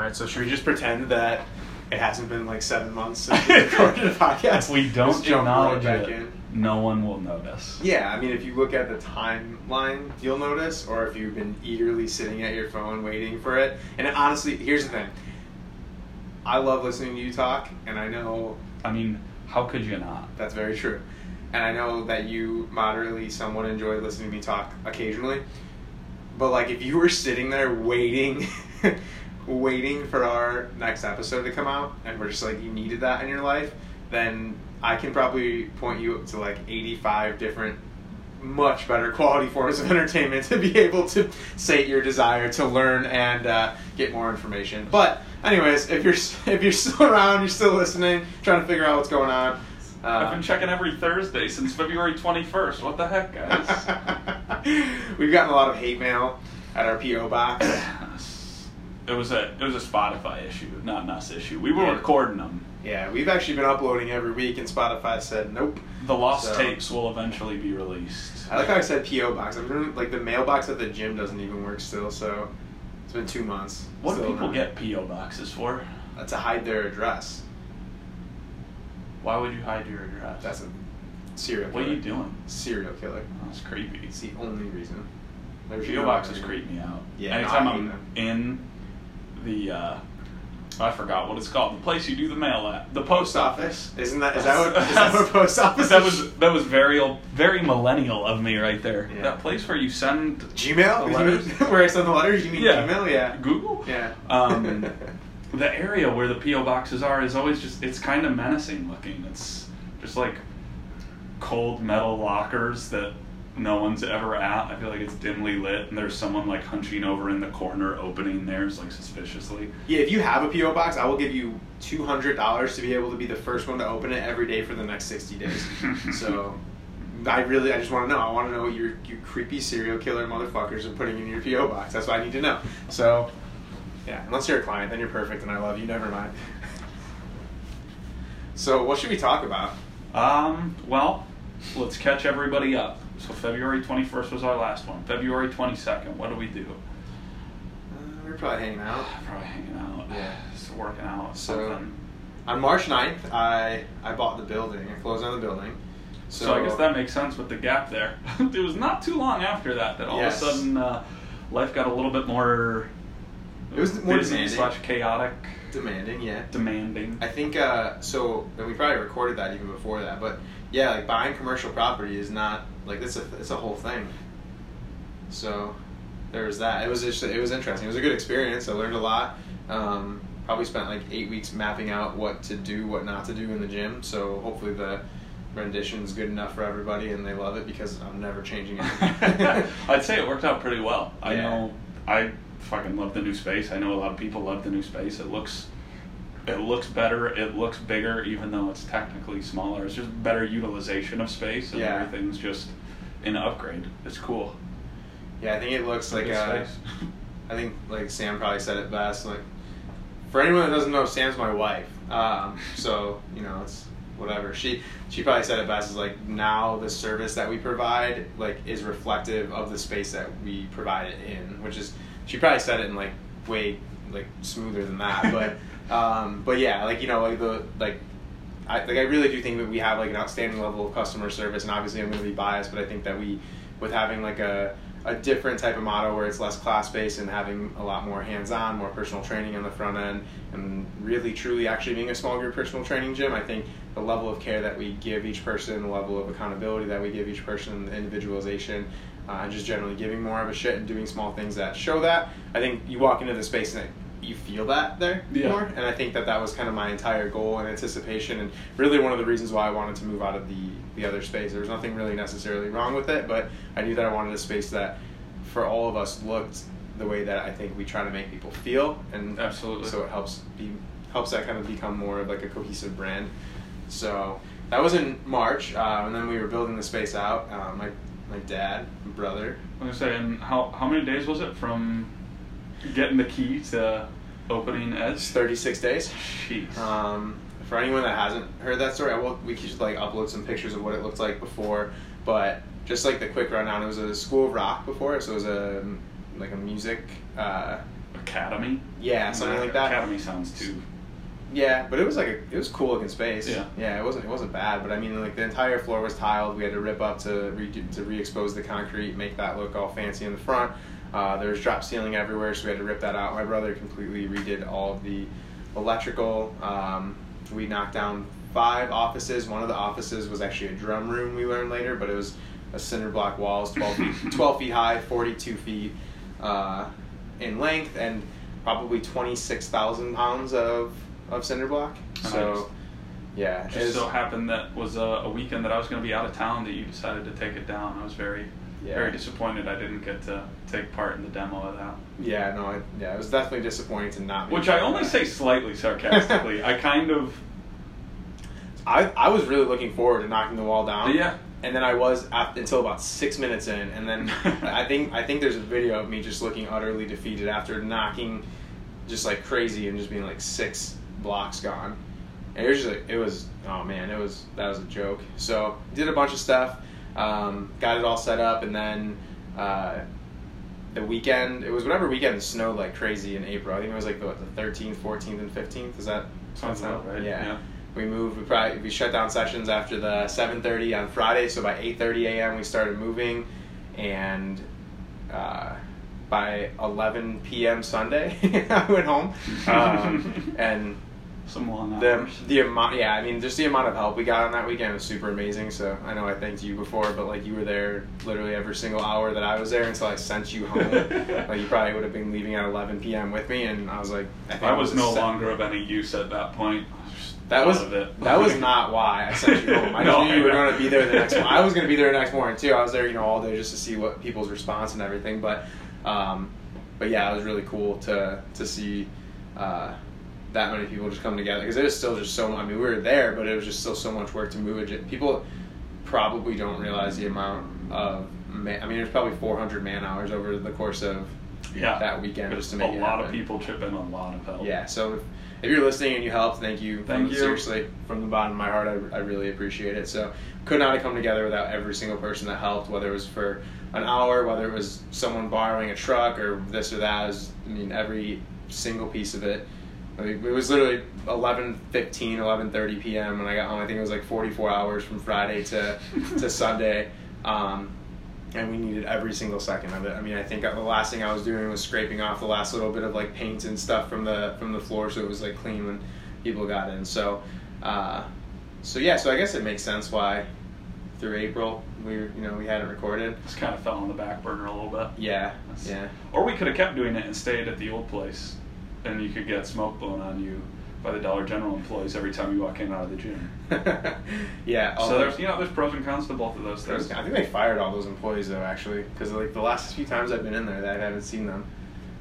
All right, so should we just pretend that it hasn't been like seven months since we recorded a podcast? If we don't Just jump right acknowledge back it, in. no one will notice. Yeah, I mean, if you look at the timeline, you'll notice, or if you've been eagerly sitting at your phone waiting for it. And honestly, here's the thing I love listening to you talk, and I know I mean, how could you not? that's very true. And I know that you moderately somewhat enjoy listening to me talk occasionally. But, like, if you were sitting there waiting. waiting for our next episode to come out and we're just like you needed that in your life then i can probably point you up to like 85 different much better quality forms of entertainment to be able to sate your desire to learn and uh, get more information. But anyways, if you're if you're still around, you're still listening, trying to figure out what's going on. I've Uh, been checking every Thursday since February 21st. What the heck, guys? We've gotten a lot of hate mail at our PO box. It was a it was a Spotify issue, not an us issue. We were Yeah. recording them. Yeah, we've actually been uploading every week, and Spotify said nope. The lost So- tapes will eventually be released. I like how I said PO box. I've been like the mailbox at the gym doesn't even work still, so it's been two months. what do people not- get PO boxes for? Uh, to hide their address? Why would you hide your address? That's a serial. what are you doing? Serial killer. That's creepy. It's the only reason. There's PO boxes creep me out. Yeah, Anytime I I'm them. in the, uh, I forgot what it's called. The place you do the mail at, the post office. Isn't that is that what is that what post office? that was that was very old, very millennial of me right there. Yeah. That place where you send Gmail. You mean- Where I send the letters? You mean Yeah. Gmail? Yeah. Google. Yeah. Um, the area where the PO boxes are is always just it's kind of menacing looking. It's just like cold metal lockers that no one's ever at. I feel like it's dimly lit and there's someone like hunching over in the corner opening theirs like suspiciously. Yeah, if you have a PO box, I will give you two hundred dollars to be able to be the first one to open it every day for the next sixty days. so, I really, I just want to know. I want to know what your you creepy serial killer motherfuckers are putting in your PO box. That's what I need to know. So, yeah, unless you're a client, then you're perfect, and I love you. Never mind. so, what should we talk about? Um, well, let's catch everybody up. So February 21st was our last one. February 22nd, what do we do? Uh, we're probably hanging out. Probably hanging out. Yeah. Just working out. So- something. On March 9th, I I bought the building. I closed on the building. So, I guess that makes sense with the gap there. it was not too long after that that all Yes. of a sudden uh, life got a little bit more. It was more busy demanding. slash chaotic, demanding. Yeah. demanding. I think uh, so. And we probably recorded that even before that, but yeah, like buying commercial property is not like it's a it's a whole thing. So there was that. It was just it was interesting. It was a good experience. I learned a lot. Um, probably spent like eight weeks mapping out what to do, what not to do in the gym. So hopefully the rendition is good enough for everybody and they love it because I'm never changing it. I'd say it worked out pretty well. I Yeah. know I fucking love the new space. I know a lot of people love the new space. It looks it looks better, it looks bigger even though it's technically smaller. It's just better utilization of space and Yeah. everything's just an upgrade. It's cool. yeah, I think it looks like uh. I think like Sam probably said it best. Like for anyone that doesn't know, Sam's my wife. Um, so you know it's whatever. She she probably said it best. Is like now the service that we provide like is reflective of the space that we provide it in, which is she probably said it in like way like smoother than that. But um, but yeah, like you know like the like. I, like I really do think that we have like an outstanding level of customer service, and obviously I'm going to be biased, but I think that we, with having like a, a different type of model where it's less class based and having a lot more hands on, more personal training on the front end, and really truly actually being a small group personal training gym, I think the level of care that we give each person, the level of accountability that we give each person, the individualization, uh, and just generally giving more of a shit and doing small things that show that. I think you walk into the space and you feel that there Yeah. more, and I think that that was kind of my entire goal and anticipation, and really one of the reasons why I wanted to move out of the the other space. There was nothing really necessarily wrong with it, but I knew that I wanted a space that, for all of us, looked the way that I think we try to make people feel, and Absolutely. so it helps be helps that kind of become more of like a cohesive brand. So that was in March, uh, and then we were building the space out. Uh, my my dad, brother, I was gonna say, and how how many days was it from getting the key to opening Edge? 36 days. Jeez. Um, for anyone that hasn't heard that story, I will. We could just like upload some pictures of what it looked like before, but just like the quick rundown, it was a school of rock before, so it was a like a music. Uh, Academy. Yeah, something like that. Academy sounds too. Yeah, but it was like a, it was cool looking space. Yeah. yeah, it wasn't it wasn't bad, but I mean like the entire floor was tiled. We had to rip up to re to re-expose the concrete, make that look all fancy in the front. Uh, there was drop ceiling everywhere, so we had to rip that out. My brother completely redid all of the electrical. Um, we knocked down five offices. One of the offices was actually a drum room. We learned later, but it was a cinder block walls, twelve feet, twelve feet high, forty-two feet uh, in length, and probably twenty-six thousand pounds of of cinder block. Nice. So, yeah, It Just so happened that was a, a weekend that I was going to be out of town that you decided to take it down. I was very, Yeah. very disappointed I didn't get to take part in the demo of that. yeah, no, it, yeah, it was definitely disappointing to not. Which I only say slightly sarcastically. I kind of, I, I was really looking forward to knocking the wall down. Yeah. And then I was at, until about six minutes in, and then I think I think there's a video of me just looking utterly defeated after knocking, just like crazy and just being like six blocks gone. And it was just like it was oh man it was that was a joke. So did a bunch of stuff, um, got it all set up, and then uh, the weekend it was whatever weekend it snowed like crazy in April. I think it was like the, what, the 13th, 14th, and 15th. Is that Sounds about right, yeah. we moved. We probably we shut down sessions after the 7:30 on Friday. So by 8:30 a.m. we started moving, and uh, by 11 p.m. Sunday I went home. Um, and some long the hours. the amount, yeah, I mean, just the amount of help we got on that weekend was super amazing. So I know I thanked you before, but like you were there literally every single hour that I was there until I sent you home. like you probably would have been leaving at 11 p.m. with me, and I was like, I, think I it was no se- longer of any use at that point. I was just That was that was not why I sent you home. I No, knew you were going to be there the next. morning. I was going to be there the next morning too. I was there, you know, all day just to see what people's response and everything. But, um, but yeah, it was really cool to to see uh, that many people just come together because it was still just so. I mean, we were there, but it was just still so much work to move it. People probably don't realize the amount of. Man, I mean, there's probably 400 man hours over the course of yeah. that weekend just to make it a lot of people chip in a lot of help. Yeah, so if, if you're listening and you helped, thank you. Thank From- you. Seriously, from the bottom of my heart, I, I really appreciate it. So could not have come together without every single person that helped, whether it was for an hour, whether it was someone borrowing a truck or this or that. Was, I mean, every single piece of it. I it was literally 11, 11.30 p.m. when I got home. I think it was like 44 hours from Friday to, to Sunday. Um, and we needed every single second of it. I mean, I think the last thing I was doing was scraping off the last little bit of like paint and stuff from the from the floor, so it was like clean when people got in. So, uh, so yeah, so I guess it makes sense why through April we you know we hadn't recorded. Just kind of fell on the back burner a little bit. Yeah, That's- yeah, Or we could have kept doing it and stayed at the old place, and you could get smoke blown on you by the Dollar General employees every time you walk in and out of the gym. yeah. So although- there's you know there's pros and cons to both of those things. I think they fired all those employees though, actually, because like the last few times I've been in there, I haven't seen them.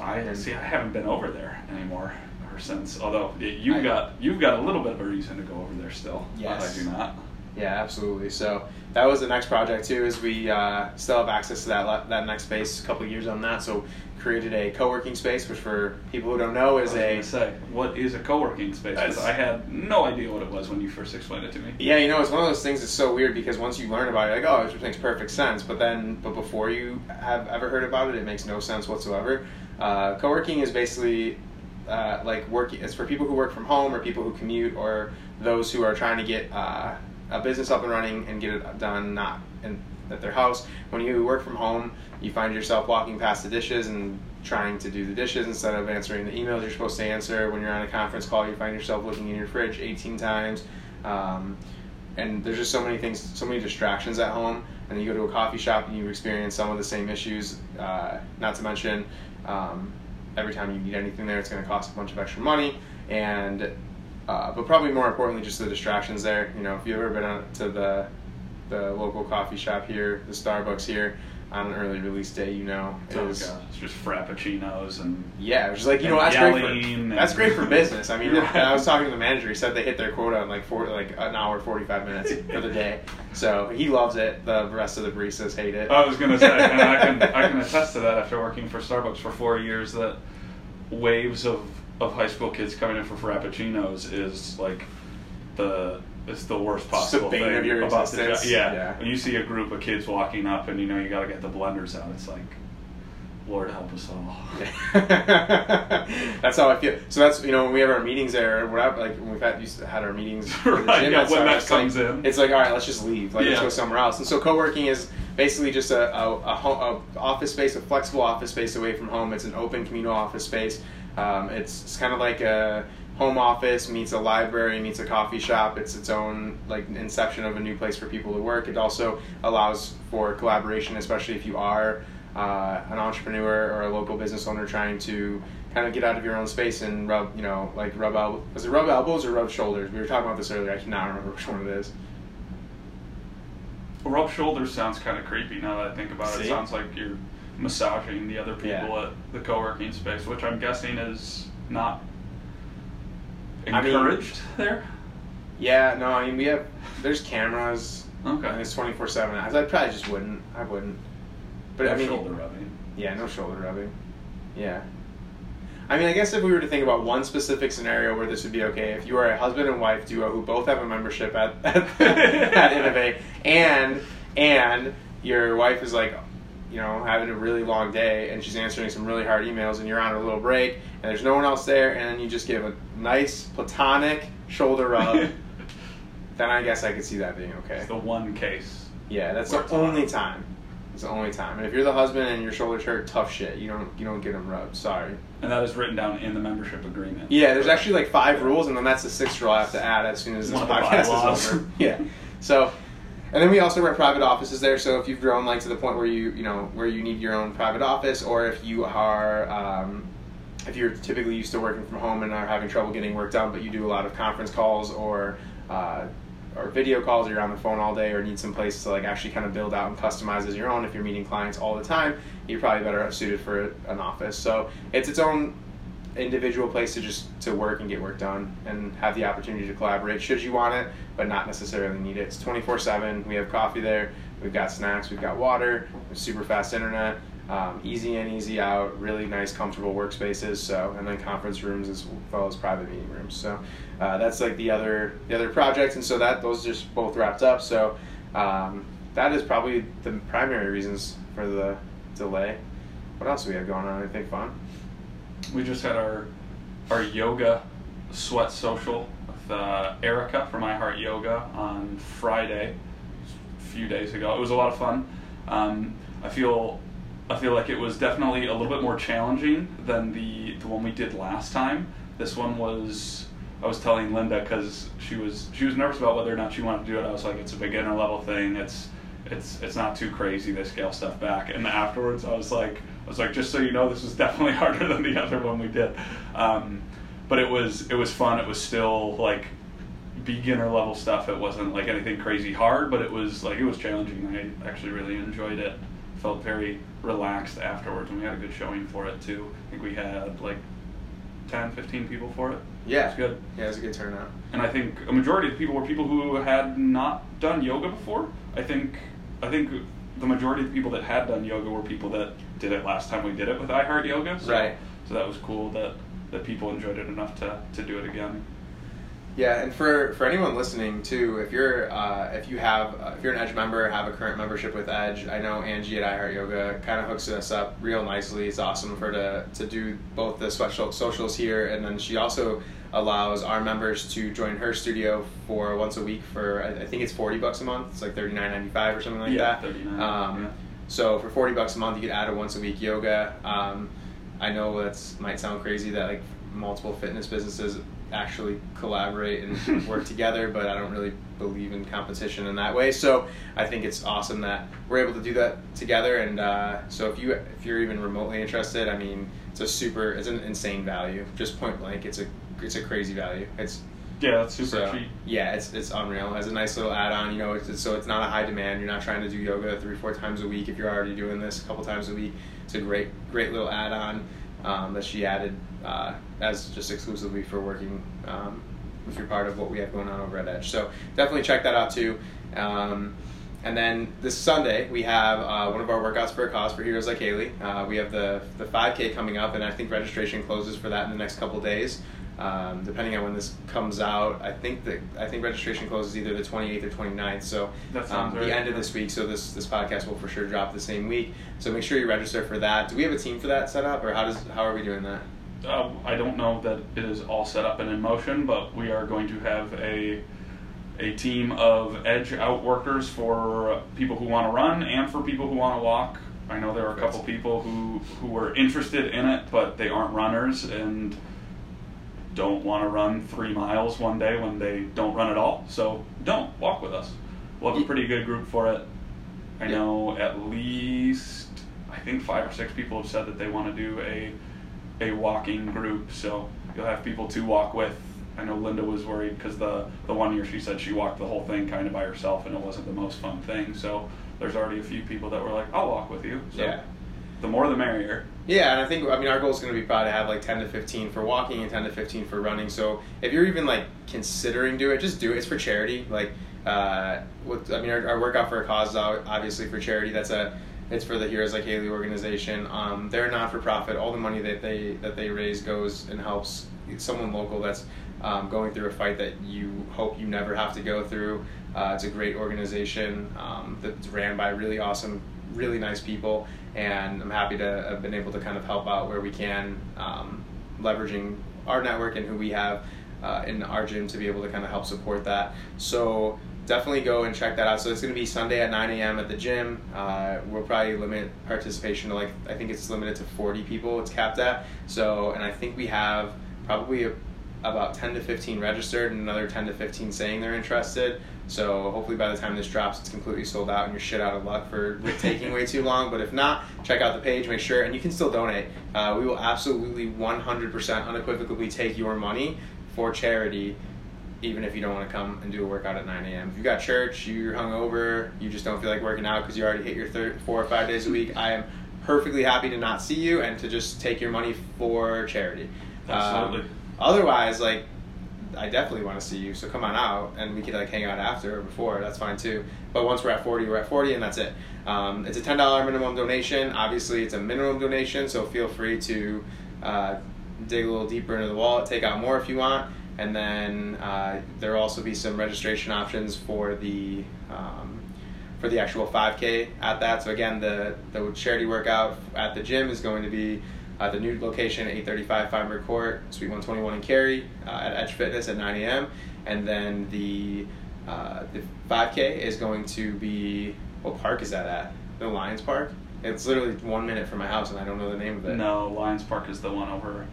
I see. I haven't been over there anymore ever since. Although you got you've got a little bit of a reason to go over there still. Yes. I do not. Yeah, absolutely. So that was the next project too. Is we uh, still have access to that le- that next space. A couple of years on that, so created a co-working space, which for people who don't know I is was a say, what is a co-working space? 'Cause That's- I had no idea what it was when you first explained it to me. yeah. You know, it's one of those things that's so weird because once you learn about it, like, oh, it makes perfect sense. But then, but before you have ever heard about it, it makes no sense whatsoever. Uh, co-working is basically uh, like working. It's for people who work from home or people who commute or those who are trying to get uh, a business up and running and get it done not in, at their house. When you work from home, you find yourself walking past the dishes and trying to do the dishes instead of answering the emails you're supposed to answer. When you're on a conference call, you find yourself looking in your fridge 18 times. Um, and there's just so many things, so many distractions at home. And you go to a coffee shop and you experience some of the same issues. Uh, not to mention, um, every time you need anything there, it's going to cost a bunch of extra money. And uh, but probably more importantly, just the distractions there. You know, if you've ever been out to the the local coffee shop here, the Starbucks here, on an early release day, you know, it Oh, was it's just frappuccinos and yeah, it was like you know that's great for that's great for business. I mean, Right. I was talking to the manager. He said they hit their quota in like four, like an hour forty five minutes for the day. So he loves it. The rest of the baristas hate it. I was gonna say, and I can I can attest to that after working for Starbucks for four years. That waves of of high school kids coming in for frappuccinos is like the it's the worst It's the possible thing of your about the job. existence. Yeah. Yeah. when you see a group of kids walking up and you know you got to get the blenders out, it's like Lord help us all. that's how I feel. So that's you know when we have our meetings there, or whatever. Like when we've had used to had our meetings. in the Right, gym yeah, when that it's like- comes in. it's like all right, let's just leave. Like let's go somewhere else. And so co-working is basically just a a, a, home, a office space, a flexible office space away from home. It's an open communal office space. Um, it's it's kind of like a home office meets a library meets a coffee shop. It's its own like inception of a new place for people to work. It also allows for collaboration, especially if you are uh, an entrepreneur or a local business owner trying to kind of get out of your own space and rub, you know, like rub elbows. Was it rub elbows or rub shoulders? We were talking about this earlier. I cannot remember which one it is. Rub shoulders sounds kind of creepy now that I think about it. It sounds like you're massaging the other people Yeah. at the co-working space, which I'm guessing is not I mean- encouraged there. Yeah, no, I mean we have. There's cameras. Okay. And it's twenty four seven. I probably just wouldn't. I wouldn't. But I mean, shoulder rubbing. yeah, no shoulder rubbing. Yeah. I mean, I guess if we were to think about one specific scenario where this would be okay, if you are a husband and wife duo who both have a membership at at, at Innovate, and and your wife is like, you know, having a really long day, and she's answering some really hard emails, and you're on a little break, and there's no one else there, and you just give a nice platonic shoulder rub, then I guess I could see that being okay. It's the one case. Yeah, that's the only on. time. It's the only time. And if you're the husband and your shoulders hurt, tough shit. You don't you don't get them rubbed. Sorry. And that is written down in the membership agreement. Yeah, there's actually like five rules, and then that's the sixth rule I have to add as soon as this One of the podcast is over. Yeah. So, and then we also rent private offices there. So if you've grown like to the point where you you know where you need your own private office, or if you are um, if you're typically used to working from home and are having trouble getting work done, but you do a lot of conference calls or uh, or video calls, or you're on the phone all day, or need some place to like actually kind of build out and customize as your own. If you're meeting clients all the time, you're probably better suited for an office. So it's its own individual place to just to work and get work done and have the opportunity to collaborate should you want it but not necessarily need it. It's 24-7 we have coffee there. We've got snacks. We've got water. Super fast internet. Um, easy in easy out. Really nice comfortable workspaces. So and then conference rooms as well as private meeting rooms. So uh, that's like the other the other projects. And so that those just both wrapped up. So um, that is probably the primary reasons for the delay. What else do we have going on? Anything fun We just had our our yoga sweat social with uh, Erica from I Heart Yoga on Friday, a few days ago. It was a lot of fun. Um, I feel I feel like it was definitely a little bit more challenging than the the one we did last time. This one was I was telling Linda because she was she was nervous about whether or not she wanted to do it. I was like, it's a beginner level thing. It's it's it's not too crazy. They scale stuff back. And afterwards, I was like, I was like, just so you know, this was definitely harder than the other one we did. Um, but it was it was fun. It was still like beginner level stuff. It wasn't like anything crazy hard, but it was like it was challenging. I actually really enjoyed it. Felt very relaxed afterwards, and we had a good showing for it too. I think we had like 10, 15 people for it. Yeah. It was good. Yeah, it was a good turnout. And I think a majority of the people were people who had not done yoga before. I think I think the majority of the people that had done yoga were people that did it last time we did it with I Heart Yoga. So, Right. So that was cool that, that people enjoyed it enough to, to do it again. Yeah, and for, for anyone listening too, if you're uh, if you have uh, if you're an Edge member, have a current membership with Edge, I know Angie at iHeart Yoga kind of hooks us up real nicely. It's awesome of her to to do both the special socials here, and then she also allows our members to join her studio for once a week for I I think it's forty bucks a month. It's like thirty nine ninety five or something like Yeah, that. 39, Um, yeah. So for forty bucks a month, you could add a once a week yoga. Um, I know that might sound crazy that like multiple fitness businesses actually collaborate and work together, but I don't really believe in competition in that way. So I think it's awesome that we're able to do that together. And uh, so if you if you're even remotely interested, I mean, it's a super, it's an insane value. Just point blank, it's a it's a crazy value. It's Yeah, that's super so, cheap. Yeah, it's it's unreal. It has a nice little add-on. You know, it's, it's- so it's not a high demand. You're not trying to do yoga three four times a week. If you're already doing this a couple times a week, it's a great great little add-on um, that she added uh, as just exclusively for working. Um, if you're part of what we have going on over at Edge, so definitely check that out too. Um, And then this Sunday we have uh, one of our workouts for a cause for heroes like Haley. Uh, we have the the 5K coming up, and I think registration closes for that in the next couple days. Um, depending on when this comes out, I think that I think registration closes either the 28th or 29th. So um, the right. end of this week. So this this podcast will for sure drop the same week. So make sure you register for that. Do we have a team for that set up, or how does how are we doing that? Uh, I don't know that it is all set up and in motion, but we are going to have a a team of edge out workers for people who want to run and for people who want to walk. I know there are a couple people who who were interested in it, but they aren't runners and don't want to run three miles one day when they don't run at all. So don't walk with us. We'll have a pretty good group for it. I know at least I think five or six people have said that they want to do a a walking group. So you'll have people to walk with. I know Linda was worried because the the one year she said she walked the whole thing kind of by herself and it wasn't the most fun thing. So there's already a few people that were like, "I'll walk with you." So Yeah. the more the merrier. Yeah, and I think I mean our goal is going to be probably to have like ten to fifteen for walking and ten to fifteen for running. So if you're even like considering do it, just do it. It's for charity. Like, uh, with, I mean our, our workout for a cause is obviously for charity. That's a it's for the Heroes Like Haley organization. Um, they're not for profit. All the money that they that they raise goes and helps someone local that's um, going through a fight that you hope you never have to go through. Uh, it's a great organization um, that's ran by really awesome, really nice people, and I'm happy to have been able to kind of help out where we can, um, leveraging our network and who we have uh, in our gym to be able to kind of help support that. So definitely go and check that out. So it's going to be Sunday at 9 a.m. at the gym. Uh, we'll probably limit participation to like I think it's limited to 40 people. It's capped at. So and I think we have probably a, about 10 to 15 registered and another 10 to 15 saying they're interested. So hopefully by the time this drops, it's completely sold out and you're shit out of luck for taking way too long. But if not, check out the page, make sure, and you can still donate. Uh, we will absolutely 100% unequivocally take your money for charity, even if you don't want to come and do a workout at 9 a.m. If you got church, you're hungover, you just don't feel like working out because you already hit your thir- four or five days a week, I am perfectly happy to not see you and to just take your money for charity. Absolutely. Um, otherwise, like, I definitely want to see you, so come on out and we could like hang out after or before. That's fine too. But once we're at forty, we're at forty, and that's it. Um, it's a ten dollar minimum donation. Obviously, it's a minimum donation, so feel free to uh, dig a little deeper into the wallet, take out more if you want, and then uh, there will also be some registration options for the um, for the actual 5K at that. So again, the the charity workout at the gym is going to be uh, the new location, 835 Feinberg Court, Suite 121 in Cary, uh, at Edge Fitness at 9 a.m. And then the uh, the 5K is going to be what park is that at? The Lions Park. It's literally one minute from my house, and I don't know the name of it. No, Lions Park is the one over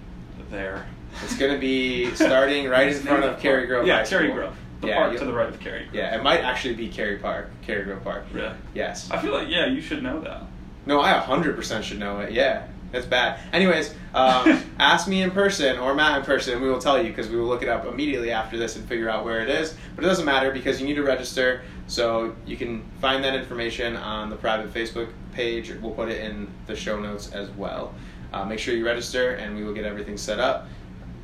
there. It's going to be starting right in front of Cary Grove. Yeah, Cary Grove. The Yeah, park to the right of Cary Grove. Yeah, it might actually be Cary Park, Cary Grove Park. Really? Yes. I feel like yeah, you should know that. No, I 100% should know it. Yeah, that's bad. Anyways, um, ask me in person or Matt in person, and we will tell you because we will look it up immediately after this and figure out where it is. But it doesn't matter because you need to register. So you can find that information on the private Facebook page. We'll put it in the show notes as well. Uh, make sure you register, and we will get everything set up.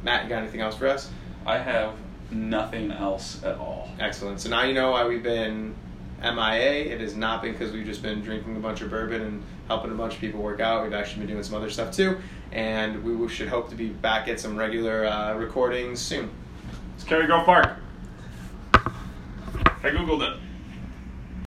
Matt, you got anything else for us? I have nothing else at all. Excellent. So now you know why we've been MIA. It has not been because we've just been drinking a bunch of bourbon and helping a bunch of people work out. We've actually been doing some other stuff too, and we should hope to be back at some regular uh, recordings soon. It's Cary Grove Park. I googled it.